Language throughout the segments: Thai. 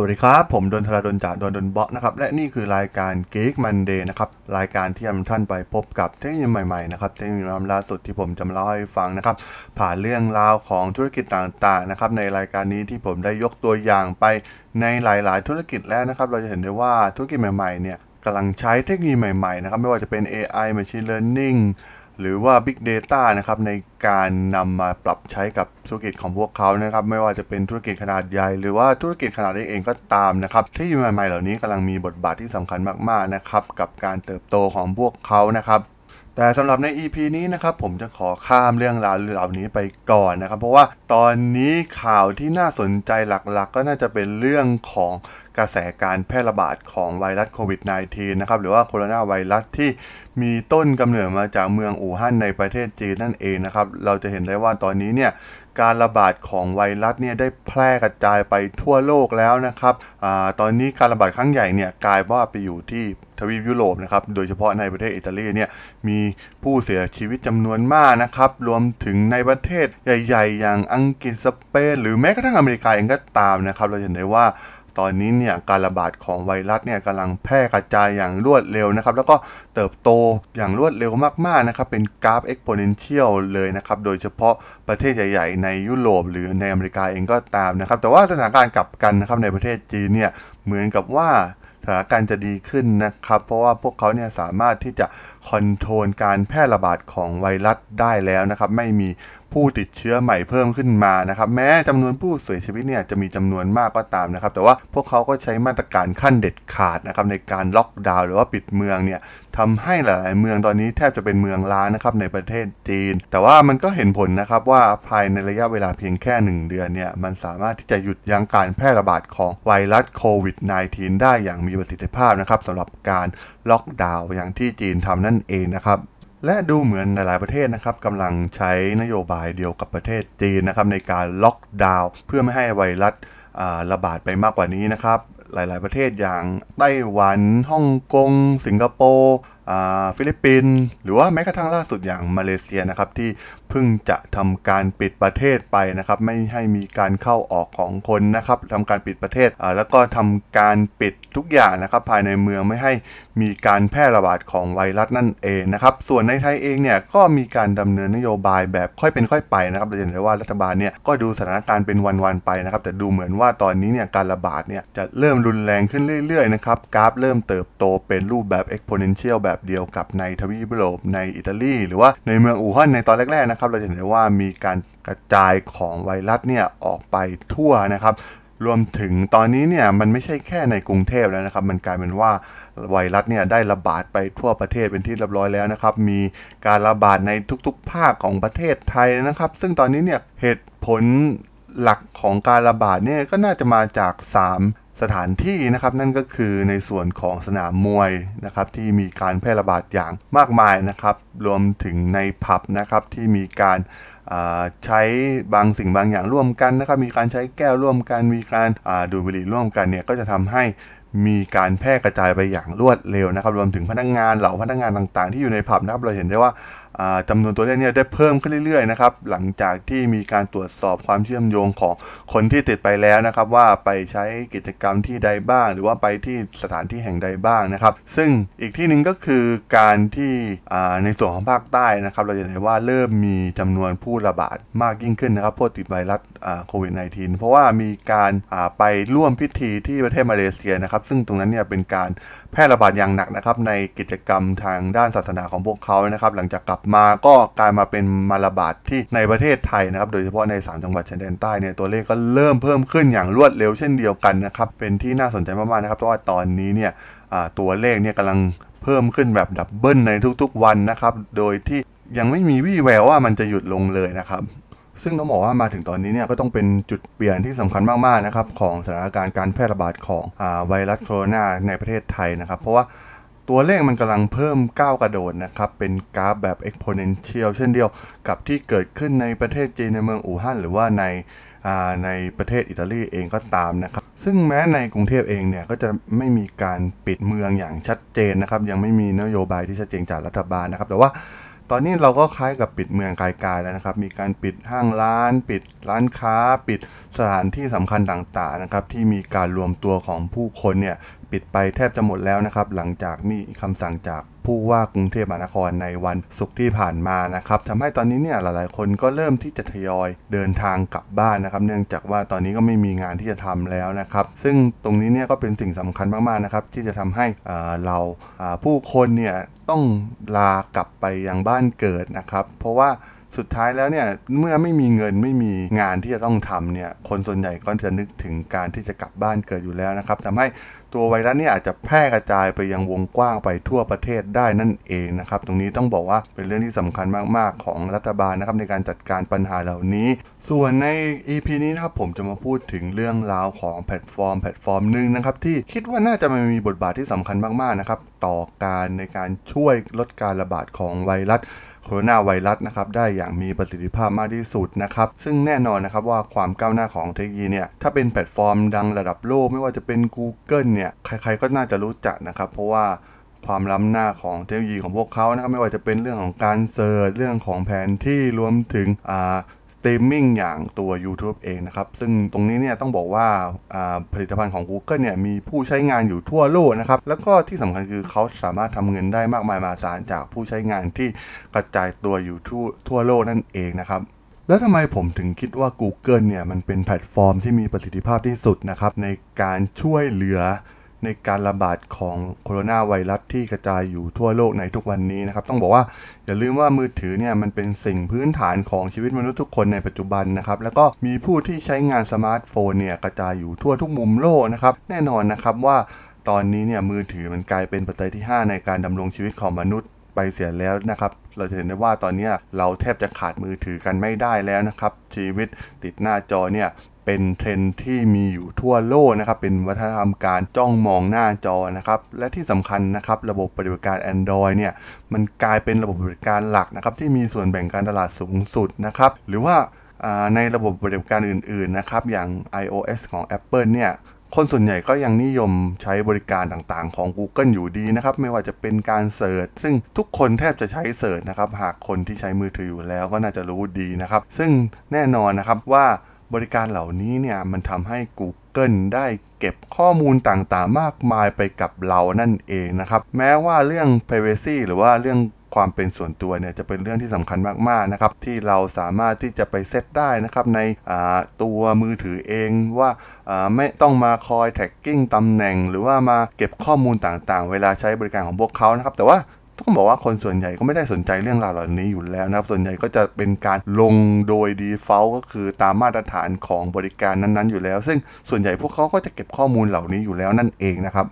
สวัสดีครับ ผมดนทราดนจากดนดนเบาะนะครับ และนี่คือรายการ Geek Monday นะครับ รายการที่นำท่านไปพบกับเทคโนโลยีใหม่ๆนะครับเทคโนโลยีล่าสุดที่ผมจะมาเล่าให้ฟังนะครับ ผ่านเรื่องราวของธุรกิจต่างๆนะครับในรายการนี้ที่ผมได้ยกตัวอย่างไปในหลายๆ ธุรกิจแล้วนะครับ เราจะเห็นได้ว่าธุรกิจใหม่ๆเนี่ยกำลังใช้เทคโนโลยีใหม่ๆนะครับไม่ว่าจะเป็น AI Machine Learning หรือว่า Big Data นะครับในการนำมาปรับใช้กับธุรกิจของพวกเขานะครับไม่ว่าจะเป็นธุรกิจขนาดใหญ่ หรือว่าธุรกิจขนาดเล็กเองก็ตามนะครับเทคโนโลยีใหม่ๆเหล่านี้กำลังมีบทบาทที่สำคัญมากๆนะครับกับการเติบโตของพวกเขานะครับ แต่สำหรับใน EP นี้นะครับผมจะขอข้ามเรื่องราวเหล่านี้ไปก่อนนะครับ เพราะว่าตอนนี้ข่าวที่น่าสนใจหลักๆ ก็น่าจะเป็นเรื่องของกระแสการแพร่ระบาดของไวรัสโควิด -19 นะครับหรือว่าโคโรนาไวรัสที่มีต้นกำเนิดมาจากเมืองอู่ฮั่นในประเทศจีนนั่นเองนะครับเราจะเห็นได้ว่าตอนนี้เนี่ยการระบาดของไวรัสเนี่ยได้แพร่กระจายไปทั่วโลกแล้วนะครับอตอนนี้การระบาดครั้งใหญ่เนี่ยกลายว่าไปอยู่ที่ ทวีปยุโรปนะครับ โดยเฉพาะในประเทศอิตาลีเนี่ยมีผู้เสียชีวิตจำนวนมากนะครับ รวมถึงในประเทศใหญ่ ๆ อย่างอังกฤษสเปนหรือแม้กระทั่งอเมริกาเองก็ตามนะครับ เราเห็นได้ว่าตอนนี้เนี่ยการระบาดของไวรัสเนี่ยกำลังแพร่กระจายอย่างรวดเร็วนะครับ แล้วก็เติบโตอย่างรวดเร็วมากๆนะครับ เป็นกราฟ exponential เลยนะครับ โดยเฉพาะประเทศใหญ่ ๆ ในยุโรปหรือในอเมริกาเองก็ตามนะครับ แต่ว่าสถานการณ์กลับกันนะครับในประเทศจีนเนี่ยเหมือนกับว่า ถานการณ์จะดีขึ้นนะครับ เพราะว่าพวกเขาเนี่ยสามารถที่จะคอนโทรลการแพร่ระบาดของไวรัสได้แล้วนะครับ ไม่มี ผู้ติดเชื้อใหม่เพิ่มขึ้นมานะครับแม้จำนวนผู้เสียชีวิตเนี่ยจะมีจำนวนมากก็ตามนะครับ แต่ว่าพวกเขาก็ใช้มาตรการขั้นเด็ดขาดนะครับในการล็อกดาวน์หรือว่าปิดเมืองเนี่ยทำให้หลาย ๆ เมืองตอนนี้แทบจะเป็นเมืองล้านะครับในประเทศจีน แต่ว่ามันก็เห็นผลนะครับว่าภายในระยะเวลาเพียงแค่ 1 เดือนเนี่ยมันสามารถที่จะหยุดยั้งการแพร่ระบาดของไวรัสโควิด -19 ได้อย่างมีประสิทธิภาพนะครับสำหรับการล็อกดาวน์อย่างที่จีนทำนั่นเองนะครับ และดูเหมือนหลาย ๆ ประเทศนะครับกำลังใช้นโยบายเดียวกับประเทศจีนนะครับในการล็อกดาวน์เพื่อไม่ให้ไวรัสระบาดไปมากกว่านี้นะครับ หลาย ๆ ประเทศอย่างไต้หวันฮ่องกง สิงคโปร์ ฟิลิปปินส์หรือว่าแม้กระทั่งล่าสุดอย่างมาเลเซียนะครับที่เพิ่งจะทำการปิดประเทศไปนะครับไม่ให้มีการเข้าออกของคนนะครับทำการปิดประเทศแล้วก็ทำการปิดทุกอย่างนะครับภายในเมืองไม่ให้มีการแพร่ระบาดของไวรัสนั่นเองนะครับส่วนในไทยเองเนี่ยก็มีการดำเนินนโยบายแบบค่อยเป็นค่อยไปนะครับเราจะเห็นได้ว่ารัฐบาลเนี่ยก็ดูสถานการณ์เป็นวันๆไปนะครับแต่ดูเหมือนว่าตอนนี้เนี่ยการระบาดเนี่ยจะเริ่มรุนแรงขึ้นเรื่อยๆนะครับกราฟเริ่มเติบโตเป็นรูปแบบ exponential แบบเดียวกับในทวีปยุโรปในอิตาลีหรือว่าในเมืองอู่ฮั่นในตอนแรกๆนะครับเราจะเห็นได้ว่ามีการกระจายของไวรัสเนี่ยออกไปทั่วนะครับรวมถึงตอนนี้เนี่ยมันไม่ใช่แค่ในกรุงเทพแล้วนะครับ มันกลายเป็นว่าไวรัสเนี่ยได้ระบาดไปทั่วประเทศเป็นที่เรียบร้อยแล้วนะครับ มีการระบาดในทุกๆ ภาคของประเทศไทยนะครับ ซึ่งตอนนี้เนี่ยเหตุผลหลักของการระบาดเนี่ยก็น่าจะมาจาก 3 สถานที่นะครับนั่นก็คือในส่วนของสนามมวยนะครับที่มีการแพร่ระบาดอย่างมากมายนะครับ รวมถึงในผับนะครับที่มีการาใช้บางสิ่งบางอย่างร่วมกันนะครับมีการใช้แก้วร่วมกัน มีการาดูดบุหรี่ร่วมกันเนี่ยก็จะทำให้มีการแพร่กระจายไปอย่างรวดเร็วนะครับ รวมถึงพนักงานเหล่าพนักงานต่างๆ ที่อยู่ในผับนะครับเราเห็นได้ว่า จำนวนตัวเลขเนี่ยได้เพิ่มขึ้นเรื่อยๆนะครับหลังจากที่มีการตรวจสอบความเชื่อมโยงของคนที่ติดไปแล้วนะครับ ว่าไปใช้กิจกรรมที่ใดบ้าง หรือว่าไปที่สถานที่แห่งใดบ้างนะครับ ซึ่งอีกที่หนึ่งก็คือการที่ในส่วนของภาคใต้นะครับ เราจะเห็นว่าเริ่มมีจำนวนผู้ระบาดมากยิ่งขึ้นนะครับผู้ติดไวรัสโควิด -19 เพราะว่ามีการไปร่วมพิธีที่ประเทศมาเลเซียนะครับ ซึ่งตรงนั้นเนี่ยเป็นการแพร่ระบาดอย่างหนักนะครับในกิจกรรมทางด้านศาสนาของพวกเขานะครับ หลังจากกลับมาก็กลายมาเป็นมาระบาดที่ในประเทศไทยนะครับโดยเฉพาะใน 3 จังหวัดชายแดนใต้เนี่ยตัวเลขก็เริ่มเพิ่มขึ้นอย่างรวดเร็วเช่นเดียวกันนะครับเป็นที่น่าสนใจมากๆนะครับเพราะว่าตอนนี้เนี่ยตัวเลขเนี่ยกำลังเพิ่มขึ้นแบบ double ในทุกๆวันนะครับโดยที่ยังไม่มีวี่แววว่ามันจะหยุดลงเลยนะครับซึ่งต้องบอกว่ามาถึงตอนนี้เนี่ยก็ต้องเป็นจุดเปลี่ยนที่สำคัญมากๆนะครับของสถานการณ์การแพร่ระบาดของไวรัสโคโรนาในประเทศไทยนะครับ เพราะว่า ตัวเลขมันกำลังเพิ่มก้าวกระโดดนะครับ เป็นกราฟแบบ exponential เช่นเดียวกับที่เกิดขึ้นในประเทศจีนในเมืองอู่ฮั่นหรือว่าในในประเทศอิตาลีเองก็ตามนะครับ ซึ่งแม้ในกรุงเทพเองเนี่ยก็จะไม่มีการปิดเมืองอย่างชัดเจนนะครับ ยังไม่มีนโยบายที่ชัดเจนจากรัฐบาลนะครับ แต่ว่าตอนนี้เราก็คล้ายกับปิดเมืองกายๆแล้วนะครับ มีการปิดห้างร้าน ปิดร้านค้า ปิดสถานที่สำคัญต่างๆนะครับ ที่มีการรวมตัวของผู้คนเนี่ย ปิดไปแทบจะหมดแล้วนะครับ หลังจากมีคำสั่งจากผู้ว่ากรุงเทพมหานครในวันศุกร์ที่ผ่านมานะครับทำให้ตอนนี้เนี่ยหลายๆ คนก็เริ่มที่จะทยอยเดินทางกลับบ้านนะครับ เนื่องจากว่าตอนนี้ก็ไม่มีงานที่จะทำแล้วนะครับ ซึ่งตรงนี้เนี่ยก็เป็นสิ่งสำคัญมากๆนะครับที่จะทำให้อ่าเราผู้คนเนี่ยต้องลากลับไปยังบ้านเกิดนะครับ เพราะว่า สุดท้ายแล้วเนี่ยเมื่อไม่มีเงินไม่มีงานที่จะต้องทำเนี่ยคนส่วนใหญ่ก็จะนึกถึงการที่จะกลับบ้านเกิดอยู่แล้วนะครับทำให้ตัวไวรัสเนี่ยอาจจะแพร่กระจายไปยังวงกว้างไปทั่วประเทศได้นั่นเองนะครับตรงนี้ต้องบอกว่าเป็นเรื่องที่สำคัญมากๆของรัฐบาลนะครับในการจัดการปัญหาเหล่านี้ ส่วนใน EP นี้นะครับผมจะมาพูดถึงเรื่องราวของแพลตฟอร์ม แพลตฟอร์มหนึ่งนะครับที่คิดว่าน่าจะมีบทบาทที่สำคัญมากๆนะครับต่อการในการช่วยลดการระบาดของไวรัส โคโรนาไวรัสนะครับได้อย่างมีประสิทธิภาพมากที่สุดนะครับซึ่งแน่นอนนะครับว่าความก้าวหน้าของเทคโนโลยีเนี่ยถ้าเป็นแพลตฟอร์มดังระดับโลกไม่ว่าจะเป็น Google เนี่ยใครๆก็น่าจะรู้จักนะครับเพราะว่าความล้ำหน้าของเทคโนโลยีของพวกเขานะครับไม่ว่าจะเป็นเรื่องของการ search เรื่องของแผนที่รวมถึงอ่า ตรีมมิ่งอย่างตัว YouTube เองนะครับ ซึ่งตรงนี้เนี่ยต้องบอกว่าผลิตภัณฑ์ของ Google เนี่ยมีผู้ใช้งานอยู่ทั่วโลกนะครับ แล้วก็ที่สำคัญคือเขาสามารถทำเงินได้มากมายมหาศาลจากผู้ใช้งานที่กระจายตัวอยู่ทั่วทั่วโลกนั่นเองนะครับแล้วทำไมผมถึงคิดว่า Google เนี่ยมันเป็นแพลตฟอร์มที่มีประสิทธิภาพที่สุดนะครับในการช่วยเหลือ ในการระบาดของโคโรนาไวรัสที่กระจายอยู่ทั่วโลกในทุกวันนี้นะครับ ต้องบอกว่าอย่าลืมว่ามือถือเนี่ยมันเป็นสิ่งพื้นฐานของชีวิตมนุษย์ทุกคนในปัจจุบันนะครับ แล้วก็มีผู้ที่ใช้งานสมาร์ทโฟนเนี่ยกระจายอยู่ทั่วทุกมุมโลกนะครับ แน่นอนนะครับว่าตอนนี้เนี่ยมือถือมันกลายเป็นปัจจัยที่ 5 ในการดำรงชีวิตของมนุษย์ไปเสียแล้วนะครับ เราจะเห็นได้ว่าตอนนี้เราแทบจะขาดมือถือกันไม่ได้แล้วนะครับ ชีวิตติดหน้าจอเนี่ย เป็นเทรนด์ที่มีอยู่ทั่วโลกนะครับเป็นวัฒนธรรมการจ้องมองหน้าจอนะครับและที่สำคัญนะครับระบบปฏิบัติการ Android เนี่ยมันกลายเป็นระบบปฏิบัติการหลักนะครับที่มีส่วนแบ่งการตลาดสูงสุดนะครับหรือว่าอ่าในระบบปฏิบัติการอื่นๆนะครับอย่าง iOS ของ Apple เนี่ยคนส่วนใหญ่ก็ยังนิยมใช้บริการต่างๆ ของ Google อยู่ดีนะครับ ไม่ว่าจะเป็นการเสิร์ชซึ่งทุกคนแทบจะใช้เสิร์ชนะครับ หากคนที่ใช้มือถืออยู่แล้วก็น่าจะรู้ดีนะครับ ซึ่งแน่นอนนะครับว่า บริการเหล่านี้เนี่ยมันทำให้ Google ได้เก็บข้อมูลต่างๆ มากมายไปกับเรานั่นเองนะครับ แม้ว่าเรื่อง privacy หรือว่าเรื่องความเป็นส่วนตัวเนี่ยจะเป็นเรื่องที่สำคัญมากๆนะครับที่เราสามารถที่จะไปเซตได้นะครับในตัวมือถือเองว่าอ่าไม่ต้องมาคอย tracking ตำแหน่ง หรือว่ามาเก็บข้อมูลต่างๆ เวลาใช้บริการของพวกเขานะครับแต่ว่า ต้องบอกว่าคนส่วนใหญ่ก็ไม่ได้สนใจเรื่องราวเหล่านี้อยู่แล้วนะครับ ส่วนใหญ่ก็จะเป็นการลงโดย default ก็คือตามมาตรฐานของบริการนั้นๆ อยู่แล้ว ซึ่งส่วนใหญ่พวกเขาก็จะเก็บข้อมูลเหล่านี้อยู่แล้วนั่นเองนะครับ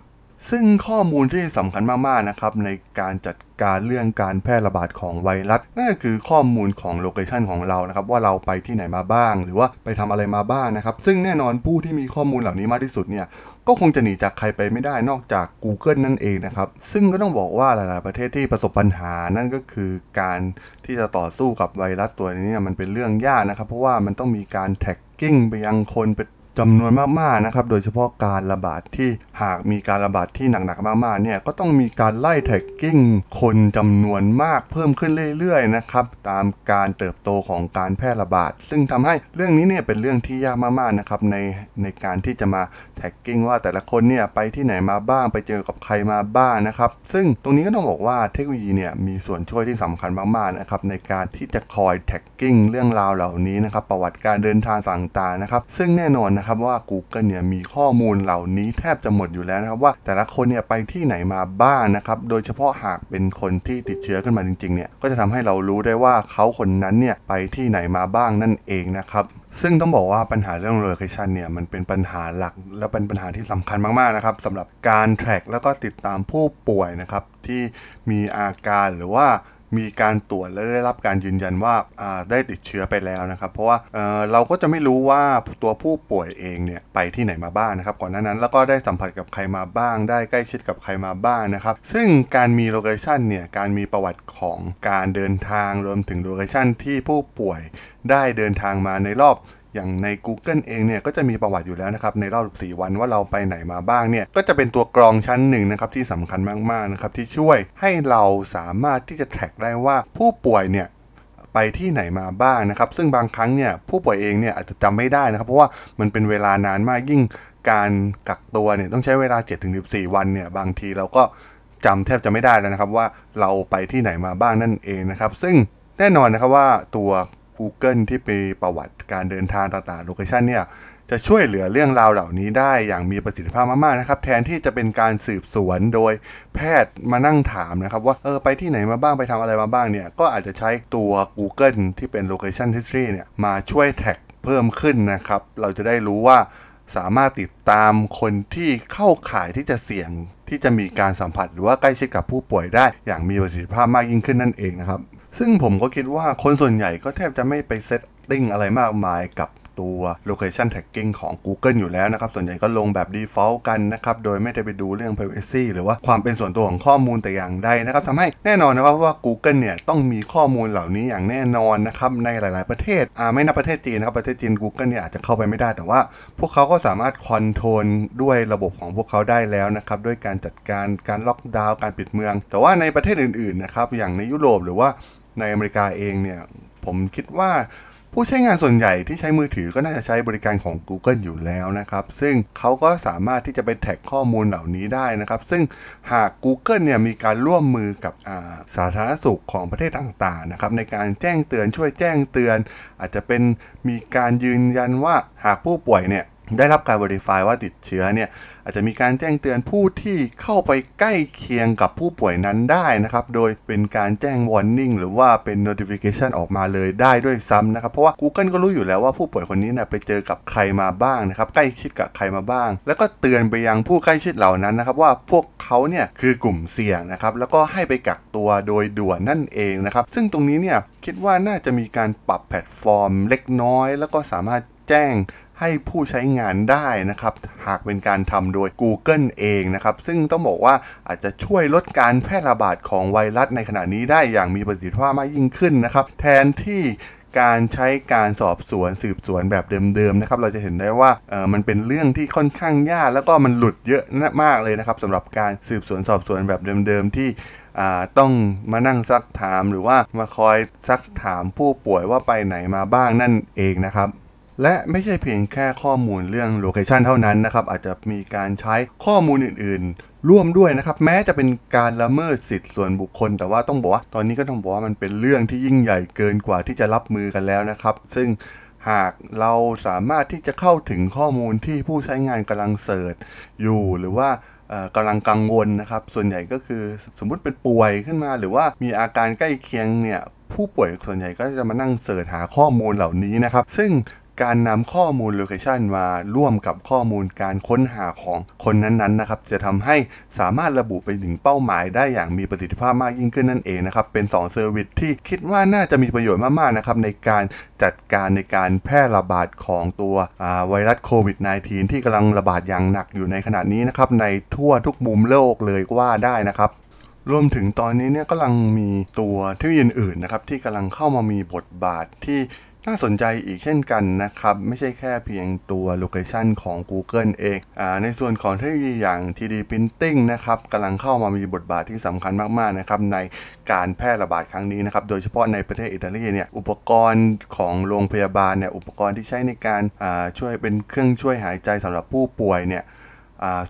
ซึ่งข้อมูลที่สำคัญมากๆนะครับในการจัดการเรื่องการแพร่ระบาดของไวรัสนั่นก็คือข้อมูลของ location ของเรานะครับว่าเราไปที่ไหนมาบ้าง หรือว่าไปทำอะไรมาบ้างนะครับ ซึ่งแน่นอนผู้ที่มีข้อมูลเหล่านี้มากที่สุดเนี่ย ก็คงจะหนีจากใครไปไม่ได้นอกจาก Google นั่นเองนะครับ ซึ่งก็ต้องบอกว่าหลาย ๆ ประเทศที่ประสบปัญหานั่นก็คือการที่จะต่อสู้กับไวรัสตัวนี้มันเป็นเรื่องยากนะครับ เพราะว่ามันต้องมีการ tracking ไปยังคนเป็น จำนวนมากๆนะครับ โดยเฉพาะการระบาดที่หากมีการระบาดที่หนักๆมากๆเนี่ยก็ต้องมีการไล่ tracking คนจำนวนมากเพิ่มขึ้นเรื่อยๆนะครับตามการเติบโตของการแพร่ระบาด ซึ่งทำให้เรื่องนี้เนี่ยเป็นเรื่องที่ยากมากๆนะครับในในการที่จะมา tracking ว่าแต่ละคนเนี่ยไปที่ไหนมาบ้างไปเจอกับใครมาบ้างนะครับ ซึ่งตรงนี้ก็ต้องบอกว่าเทคโนโลยีเนี่ยมีส่วนช่วยที่สำคัญมากๆนะครับในการที่จะคอย tracking เรื่องราวเหล่านี้นะครับประวัติการเดินทางต่างๆนะครับซึ่งแน่นอนนะครับครับว่า Google เนี่ยมีข้อมูลเหล่านี้แทบจะหมดอยู่แล้วนะครับว่าแต่ละคนเนี่ยไปที่ไหนมาบ้างนะครับโดยเฉพาะหากเป็นคนที่ติดเชื้อขึ้นมาจริงๆเนี่ยก็จะทำให้เรารู้ได้ว่าเขาคนนั้นเนี่ยไปที่ไหนมาบ้างนั่นเองนะครับซึ่งต้องบอกว่าปัญหาเรื่อง location เนี่ยมันเป็นปัญหาหลัก และเป็นปัญหาที่สำคัญมากๆนะครับสำหรับการ track แล้วก็ติดตามผู้ป่วยนะครับที่มีอาการหรือว่า มีการตรวจและได้รับการยืนยันว่าาได้ติดเชื้อไปแล้วนะครับ เพราะว่าเอ่อเราก็จะไม่รู้ว่าตัวผู้ป่วยเองเนี่ยไปที่ไหนมาบ้างนะครับ ก่อนหน้านั้นแล้วก็ได้สัมผัสกับใครมาบ้าง ได้ใกล้ชิดกับใครมาบ้างนะครับ ซึ่งการมี location เนี่ยการมีประวัติของการเดินทางรวมถึง location ที่ผู้ป่วยได้เดินทางมาในรอบ อย่างใน Google เองเนี่ยก็จะมีประวัติอยู่แล้วนะครับในรอบ14วันว่าเราไปไหนมาบ้างเนี่ยก็จะเป็นตัวกรองชั้นหนึ่งนะครับที่สำคัญมากๆนะครับที่ช่วยให้เราสามารถที่จะแทร็กได้ว่าผู้ป่วยเนี่ยไปที่ไหนมาบ้างนะครับ ซึ่งบางครั้งเนี่ยผู้ป่วยเองเนี่ยอาจจะจำไม่ได้นะครับ เพราะว่ามันเป็นเวลานานมากยิ่งการกักตัวเนี่ยต้องใช้เวลา 7-14 วันเนี่ยบางทีเราก็จำแทบจะไม่ได้แล้วนะครับว่าเราไปที่ไหนมาบ้างนั่นเองนะครับ ซึ่งแน่นอนนะครับว่าตัว Google ที่มีประวัติการเดินทางต่างๆโลเคชันเนี่ยจะช่วยเหลือเรื่องราวเหล่านี้ได้อย่างมีประสิทธิภาพมากๆนะครับ แทนที่จะเป็นการสืบสวนโดยแพทย์มานั่งถามนะครับ ว่าเออไปที่ไหนมาบ้างไปทำอะไรมาบ้างเนี่ย ก็อาจจะใช้ตัว Google ที่เป็น Location History เนี่ยมาช่วย track เพิ่มขึ้นนะครับ เราจะได้รู้ว่าสามารถติดตามคนที่เข้าข่ายที่จะเสี่ยงที่จะมีการสัมผัส หรือว่าใกล้ชิดกับผู้ป่วยได้อย่างมีประสิทธิภาพมากยิ่งขึ้นนั่นเองนะครับ ซึ่งผมก็คิดว่าคนส่วนใหญ่ก็แทบจะไม่ไป setting อะไรมากมายกับตัว location tracking ของ Google อยู่แล้วนะครับ ส่วนใหญ่ก็ลงแบบ default กันนะครับ โดยไม่ได้ไปดูเรื่อง privacy หรือว่าความเป็นส่วนตัวของข้อมูลแต่อย่างใดนะครับทำให้แน่นอนนะครับว่า Google เนี่ยต้องมีข้อมูลเหล่านี้อย่างแน่นอนนะครับ ในหลาย ๆ ประเทศอ่าไม่นับประเทศจีนนะครับ ประเทศจีน Google เนี่ยอาจจะเข้าไปไม่ได้ แต่ว่า พวกเขาก็สามารถคอนโทรลด้วยระบบของพวกเขาได้แล้วนะครับ ด้วยการจัดการ การล็อกดาวน์ การปิดเมือง แต่ว่าในประเทศอื่น ๆ นะครับ อย่างในยุโรปหรือว่า ในอเมริกาเองเนี่ย ผมคิดว่าผู้ใช้งานส่วนใหญ่ที่ใช้มือถือก็น่าจะใช้บริการของ Google อยู่แล้วนะครับ ซึ่งเขาก็สามารถที่จะไปแท็กข้อมูลเหล่านี้ได้นะครับ ซึ่งหาก Google เนี่ยมีการร่วมมือกับาสาธารณสุขของประเทศต่างๆนะครับในการแจ้งเตือนช่วยแจ้งเตือน อาจจะเป็นมีการยืนยันว่าหากผู้ป่วยเนี่ย ได้รับการ verify ว่าติดเชื้อเนี่ยอาจจะมีการแจ้งเตือนผู้ที่เข้าไปใกล้เคียงกับผู้ป่วยนั้นได้นะครับ โดยเป็นการแจ้ง warning หรือว่าเป็น notification ออกมาเลยได้ด้วยซ้ำนะครับ เพราะว่า Google ก็รู้อยู่แล้วว่าผู้ป่วยคนนี้เนี่ยไปเจอกับใครมาบ้างนะครับ ใกล้ชิดกับใครมาบ้าง แล้วก็เตือนไปยังผู้ใกล้ชิดเหล่านั้นนะครับ ว่าพวกเขาเนี่ยคือกลุ่มเสี่ยงนะครับ แล้วก็ให้ไปกักตัวโดยด่วนนั่นเองนะครับ ซึ่งตรงนี้เนี่ยคิดว่าน่าจะมีการปรับแพลตฟอร์ม เล็กน้อย แล้วก็สามารถ แจ้งให้ผู้ใช้งานได้นะครับ หากเป็นการทำโดย Google เองนะครับ ซึ่งต้องบอกว่าอาจจะช่วยลดการแพร่ระบาดของไวรัสในขณะนี้ได้อย่างมีประสิทธิภาพมากยิ่งขึ้นนะครับ แทนที่การใช้การสอบสวนสืบสวนแบบเดิมๆนะครับ เราจะเห็นได้ว่าเออมันเป็นเรื่องที่ค่อนข้างยากแล้วก็มันหลุดเยอะมากเลยนะครับสำหรับการสืบสวนสอบสวนแบบเดิมๆที่ต้องมานั่งซักถามหรือว่ามาคอยซักถามผู้ป่วยว่าไปไหนมาบ้างนั่นเองนะครับ และไม่ใช่เพียงแค่ข้อมูลเรื่อง location เท่านั้นนะครับ อาจจะมีการใช้ข้อมูลอื่นๆ ร่วมด้วยนะครับ แม้จะเป็นการละเมิดสิทธิ์ส่วนบุคคล แต่ว่าต้องบอกว่า ตอนนี้ก็ต้องบอกว่ามันเป็นเรื่องที่ยิ่งใหญ่เกินกว่าที่จะรับมือกันแล้วนะครับ ซึ่งหากเราสามารถที่จะเข้าถึงข้อมูลที่ผู้ใช้งานกำลัง searchอยู่หรือว่ากำลังกังวลนะครับ ส่วนใหญ่ก็คือสมมุติเป็นป่วยขึ้นมาหรือว่ามีอาการใกล้เคียงเนี่ยผู้ป่วยส่วนใหญ่ก็จะมานั่ง search หาข้อมูลเหล่านี้นะครับ ซึ่ง การนำข้อมูล location มาร่วมกับข้อมูลการค้นหาของคนนั้นๆนะครับ จะทำให้สามารถระบุไปถึงเป้าหมายได้อย่างมีประสิทธิภาพมากยิ่งขึ้นนั่นเองนะครับ เป็น2 service ที่คิดว่าน่าจะมีประโยชน์มากๆนะครับในการจัดการในการแพร่ระบาดของตัวไวรัสโควิด -19 ที่กำลังระบาดอย่างหนักอยู่ในขณะนี้นะครับในทั่วทุกมุมโลกเลยก็ว่าได้นะครับรวมถึงตอนนี้เนี่ยกำลังมีตัวเทคโนโลยีอื่นนะครับที่กำลังเข้ามามีบทบาทที่ น่าสนใจอีกเช่นกันนะครับ ไม่ใช่แค่เพียงตัวโลเคชันของ Google เองอาในส่วนของเทคโนโลยีอย่าง 3D Printing นะครับกำลังเข้ามามีบทบาทที่สำคัญมาก ๆ นะครับ ในการแพร่ระบาดครั้งนี้นะครับ โดยเฉพาะในประเทศอิตาลีเนี่ยอุปกรณ์ของโรงพยาบาลเนี่ยอุปกรณ์ที่ใช้ในการอ่าช่วยเป็นเครื่องช่วยหายใจสำหรับผู้ป่วยเนี่ย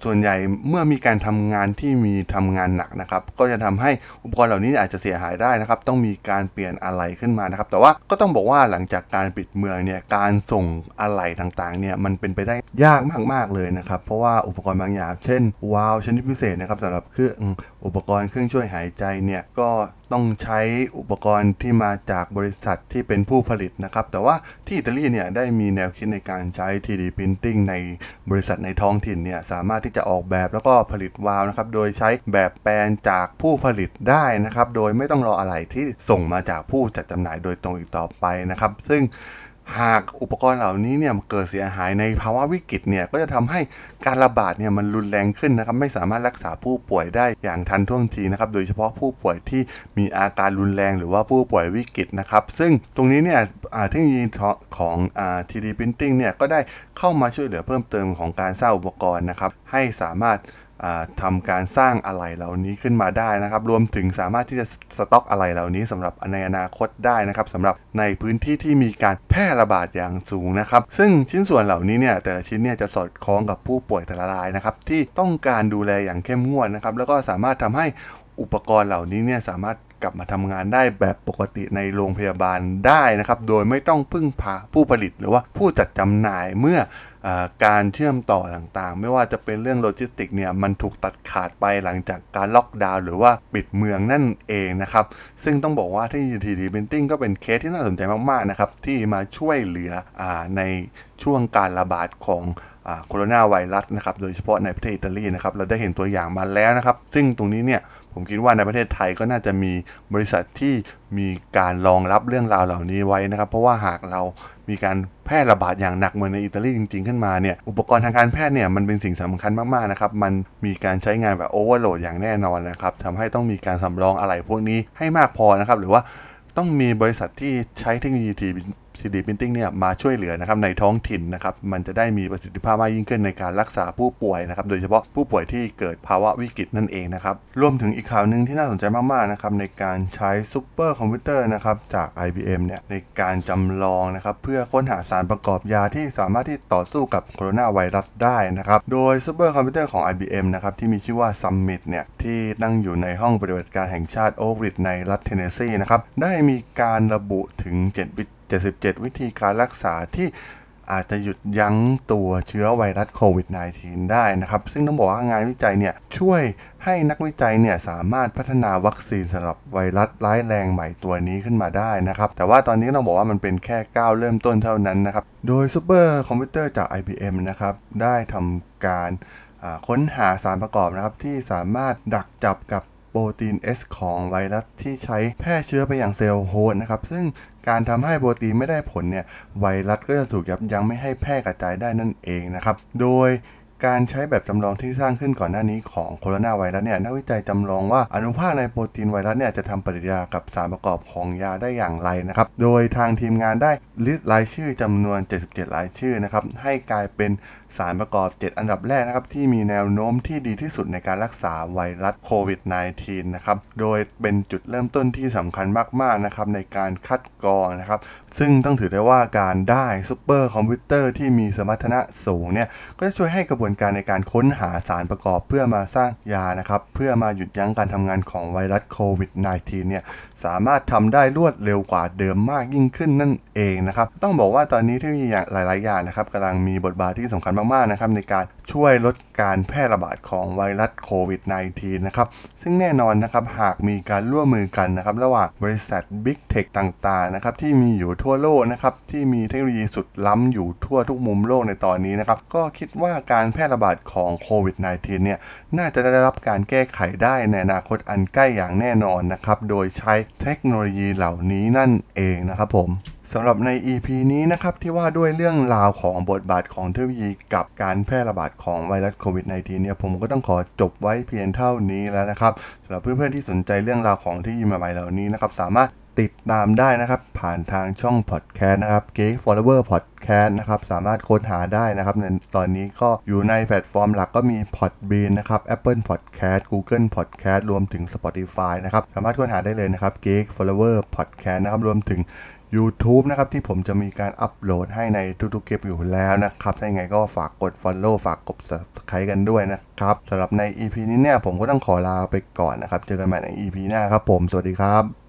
ส่วนใหญ่เมื่อมีการทำงานที่มีทำงานหนักนะครับ ก็จะทำให้อุปกรณ์เหล่านี้อาจจะเสียหายได้นะครับ ต้องมีการเปลี่ยนอะไหล่ขึ้นมานะครับ แต่ว่าก็ต้องบอกว่าหลังจากการปิดเมืองเนี่ยการส่งอะไหล่ต่างๆเนี่ยมันเป็นไปได้ยากมากๆเลยนะครับ เพราะว่าอุปกรณ์บางอย่าง เช่นวาล์วชนิดพิเศษนะครับสำหรับเครื่องอุปกรณ์เครื่องช่วยหายใจเนี่ยก็ต้องใช้อุปกรณ์ที่มาจากบริษัทที่เป็นผู้ผลิตนะครับ แต่ว่าที่อิตาลีเนี่ยได้มีแนวคิดในการใช้ 3D Printing ในบริษัทในท้องถิ่นเนี่ยสามารถที่จะออกแบบแล้วก็ผลิตวาล์วนะครับ โดยใช้แบบแปลนจากผู้ผลิตได้นะครับ โดยไม่ต้องรออะไรที่ส่งมาจากผู้จัดจำหน่ายโดยตรงอีกต่อไปนะครับ ซึ่ง หากอุปกรณ์เหล่านี้เนี่ยเกิดเสียหายในภาวะวิกฤตเนี่ยก็จะทำให้การระบาดเนี่ยมันรุนแรงขึ้นนะครับไม่สามารถรักษาผู้ป่วยได้อย่างทันท่วงทีนะครับโดยเฉพาะผู้ป่วยที่มีอาการรุนแรง หรือว่าผู้ป่วยวิกฤตนะครับซึ่งตรงนี้เนี่ยเทคโนโลยีของอ 3D Printing เนี่ยก็ได้เข้ามาช่วยเหลือเพิ่มเติมของการสร้างอุปกรณ์นะครับให้สามารถ ทำการสร้างอะไหล่เหล่านี้ขึ้นมาได้นะครับ รวมถึงสามารถที่จะสต็อกอะไหล่เหล่านี้สำหรับในอนาคตได้นะครับสำหรับในพื้นที่ที่มีการแพร่ระบาดอย่างสูงนะครับ ซึ่งชิ้นส่วนเหล่านี้เนี่ยแต่ละชิ้นเนี่ยจะสอดคล้องกับผู้ป่วยแต่ละรายนะครับที่ต้องการดูแลอย่างเข้มงวดนะครับ แล้วก็สามารถทำให้อุปกรณ์เหล่านี้เนี่ยสามารถกลับมาทำงานได้แบบปกติในโรงพยาบาลได้นะครับ โดยไม่ต้องพึ่งพาผู้ผลิตหรือว่าผู้จัดจำหน่ายเมื่อ การเชื่อมต่อต่างๆ ไม่ว่าจะเป็นเรื่องโลจิสติกเนี่ยมันถูกตัดขาดไปหลังจากการล็อกดาวน์หรือว่าปิดเมืองนั่นเองนะครับ ซึ่งต้องบอกว่าที่ 3D Printing ก็เป็นเคสที่น่าสนใจมากๆนะครับที่มาช่วยเหลืออในช่วงการระบาดของโคโรนาไวรัสนะครับโดยเฉพาะในประเทศอิตาลีนะครับเราได้เห็นตัวอย่างมาแล้วนะครับ ซึ่งตรงนี้เนี่ย ผมคิดว่าในประเทศไทยก็น่าจะมีบริษัทที่มีการรองรับเรื่องราวเหล่านี้ไว้นะครับ เพราะว่าหากเรามีการแพร่ระบาดอย่างหนักเหมือนในอิตาลีจริง ๆ ขึ้นมาเนี่ยอุปกรณ์ทางการแพทย์เนี่ยมันเป็นสิ่งสำคัญมากๆนะครับมันมีการใช้งานแบบโอเวอร์โหลดอย่างแน่นอนนะครับทำให้ต้องมีการสำรองอะไรพวกนี้ให้มากพอนะครับหรือว่าต้องมีบริษัทที่ใช้เทคโนโลยี 3D Printing เนี่ยมาช่วยเหลือนะครับในท้องถิ่นนะครับมันจะได้มีประสิทธิภาพมากยิ่งขึ้นในการรักษาผู้ป่วยนะครับโดยเฉพาะผู้ป่วยที่เกิดภาวะวิกฤตนั่นเองนะครับรวมถึงอีกข่าวหนึ่งที่น่าสนใจมากๆนะครับในการใช้ซูเปอร์คอมพิวเตอร์นะครับจาก IBM เนี่ยในการจำลองนะครับเพื่อค้นหาสารประกอบยาที่สามารถที่ต่อสู้กับโคโรนาไวรัสได้นะครับโดยซูเปอร์คอมพิวเตอร์ของ IBM นะครับที่มีชื่อว่า Summit เนี่ยที่ตั้งอยู่ในห้องปฏิบัติการแห่งชาติโอเวอร์ในรัฐเทนเนสซีนะครับได้มีการระบุถึง 7 วิ 77 วิธีการรักษาที่อาจจะหยุดยั้งตัวเชื้อไวรัสโควิด -19 ได้นะครับ ซึ่งต้องบอกว่างานวิจัยเนี่ยช่วยให้นักวิจัยเนี่ยสามารถพัฒนาวัคซีนสำหรับไวรัสร้ายแรงใหม่ตัวนี้ขึ้นมาได้นะครับ แต่ว่าตอนนี้ต้องบอกว่ามันเป็นแค่ก้าวเริ่มต้นเท่านั้นนะครับ โดยซูเปอร์คอมพิวเตอร์จาก IBM นะครับ ได้ทำการค้นหาสารประกอบนะครับ ที่สามารถดักจับกับโปรตีน S ของไวรัสที่ใช้แพร่เชื้อไปอย่างเซลล์ host นะครับ ซึ่ง การทำให้โปรตีนไม่ได้ผลเนี่ยไวรัสก็จะถูกยับยั้งไม่ให้แพร่กระจายได้นั่นเองนะครับ โดยการใช้แบบจำลองที่สร้างขึ้นก่อนหน้านี้ของโคโรนาไวรัสเนี่ยนักวิจัยจำลองว่าอนุภาคในโปรตีนไวรัสเนี่ยจะทำปฏิกิริยากับสารประกอบของยาได้อย่างไรนะครับ โดยทางทีมงานได้ลิสต์รายชื่อจำนวน 77 รายชื่อนะครับให้กลายเป็นสารประกอบ 7 อันดับแรกนะครับที่มีแนวโน้มที่ดีที่สุดในการรักษาไวรัสโควิด -19 นะครับโดยเป็นจุดเริ่มต้นที่สำคัญมากๆนะครับในการคัดกรองนะครับซึ่งต้องถือได้ว่าการได้ซูเปอร์คอมพิวเตอร์ที่มีสมรรถนะสูงเนี่ยก็จะช่วยให้กระบวนการในการค้นหาสารประกอบเพื่อมาสร้างยานะครับเพื่อมาหยุดยั้งการทำงานของไวรัสโควิด -19 เนี่ยสามารถทำได้รวดเร็วกว่าเดิมมากยิ่งขึ้นนั่นเองนะครับต้องบอกว่าตอนนี้เทคโนโลยีหลายๆอย่างนะครับกำลังมีบทบาทที่สำคัญมากๆนะครับในการช่วยลดการแพร่ระบาดของไวรัสโควิด -19 นะครับซึ่งแน่นอนนะครับหากมีการร่วมมือกันนะครับระหว่างบริษัท Big Tech ต่างๆนะครับที่มีอยู่ทั่วโลกนะครับที่มีเทคโนโลยีสุดล้ำอยู่ทั่วทุกมุมโลกในตอนนี้นะครับก็คิดว่าการแพร่ระบาดของโควิด -19 เนี่ยน่าจะได้รับการแก้ไขได้ในอนาคตอันใกล้อย่างแน่นอนนะครับโดยใช้เทคโนโลยีเหล่านี้นั่นเองนะครับผมสำหรับใน EP นี้นะครับที่ว่าด้วยเรื่องราวของบทบาทของเทคโนโลยีกับการแพร่ระบาดของไวรัสโควิด -19 เนี่ยผมก็ต้องขอจบไว้เพียงเท่านี้แล้วนะครับสำหรับเพื่อนๆที่สนใจเรื่องราวของเทคโนโลยีใหม่ๆเหล่านี้นะครับสามารถ ติดตามได้นะครับ ผ่านทางช่องพอดแคสต์นะครับ Geek Forever Podcast นะครับ สามารถค้นหาได้นะครับในตอนนี้ก็อยู่ในแพลตฟอร์มหลักก็มี Podbean นะครับ Apple Podcast Google Podcast รวมถึง Spotify นะครับ สามารถค้นหาได้เลยนะครับ Geek Forever Podcast นะครับ รวมถึง YouTube นะครับที่ผมจะมีการอัปโหลดให้ในทุกๆคลิปอยู่แล้วนะครับ ถ้าอย่างไงก็ฝากกด Follow ฝากกด Subscribe กันด้วยนะครับสำหรับใน EP นี้เนี่ยผมก็ต้องขอลาไปก่อนนะครับ เจอกันใหม่ใน EP หน้าครับผม สวัสดีครับ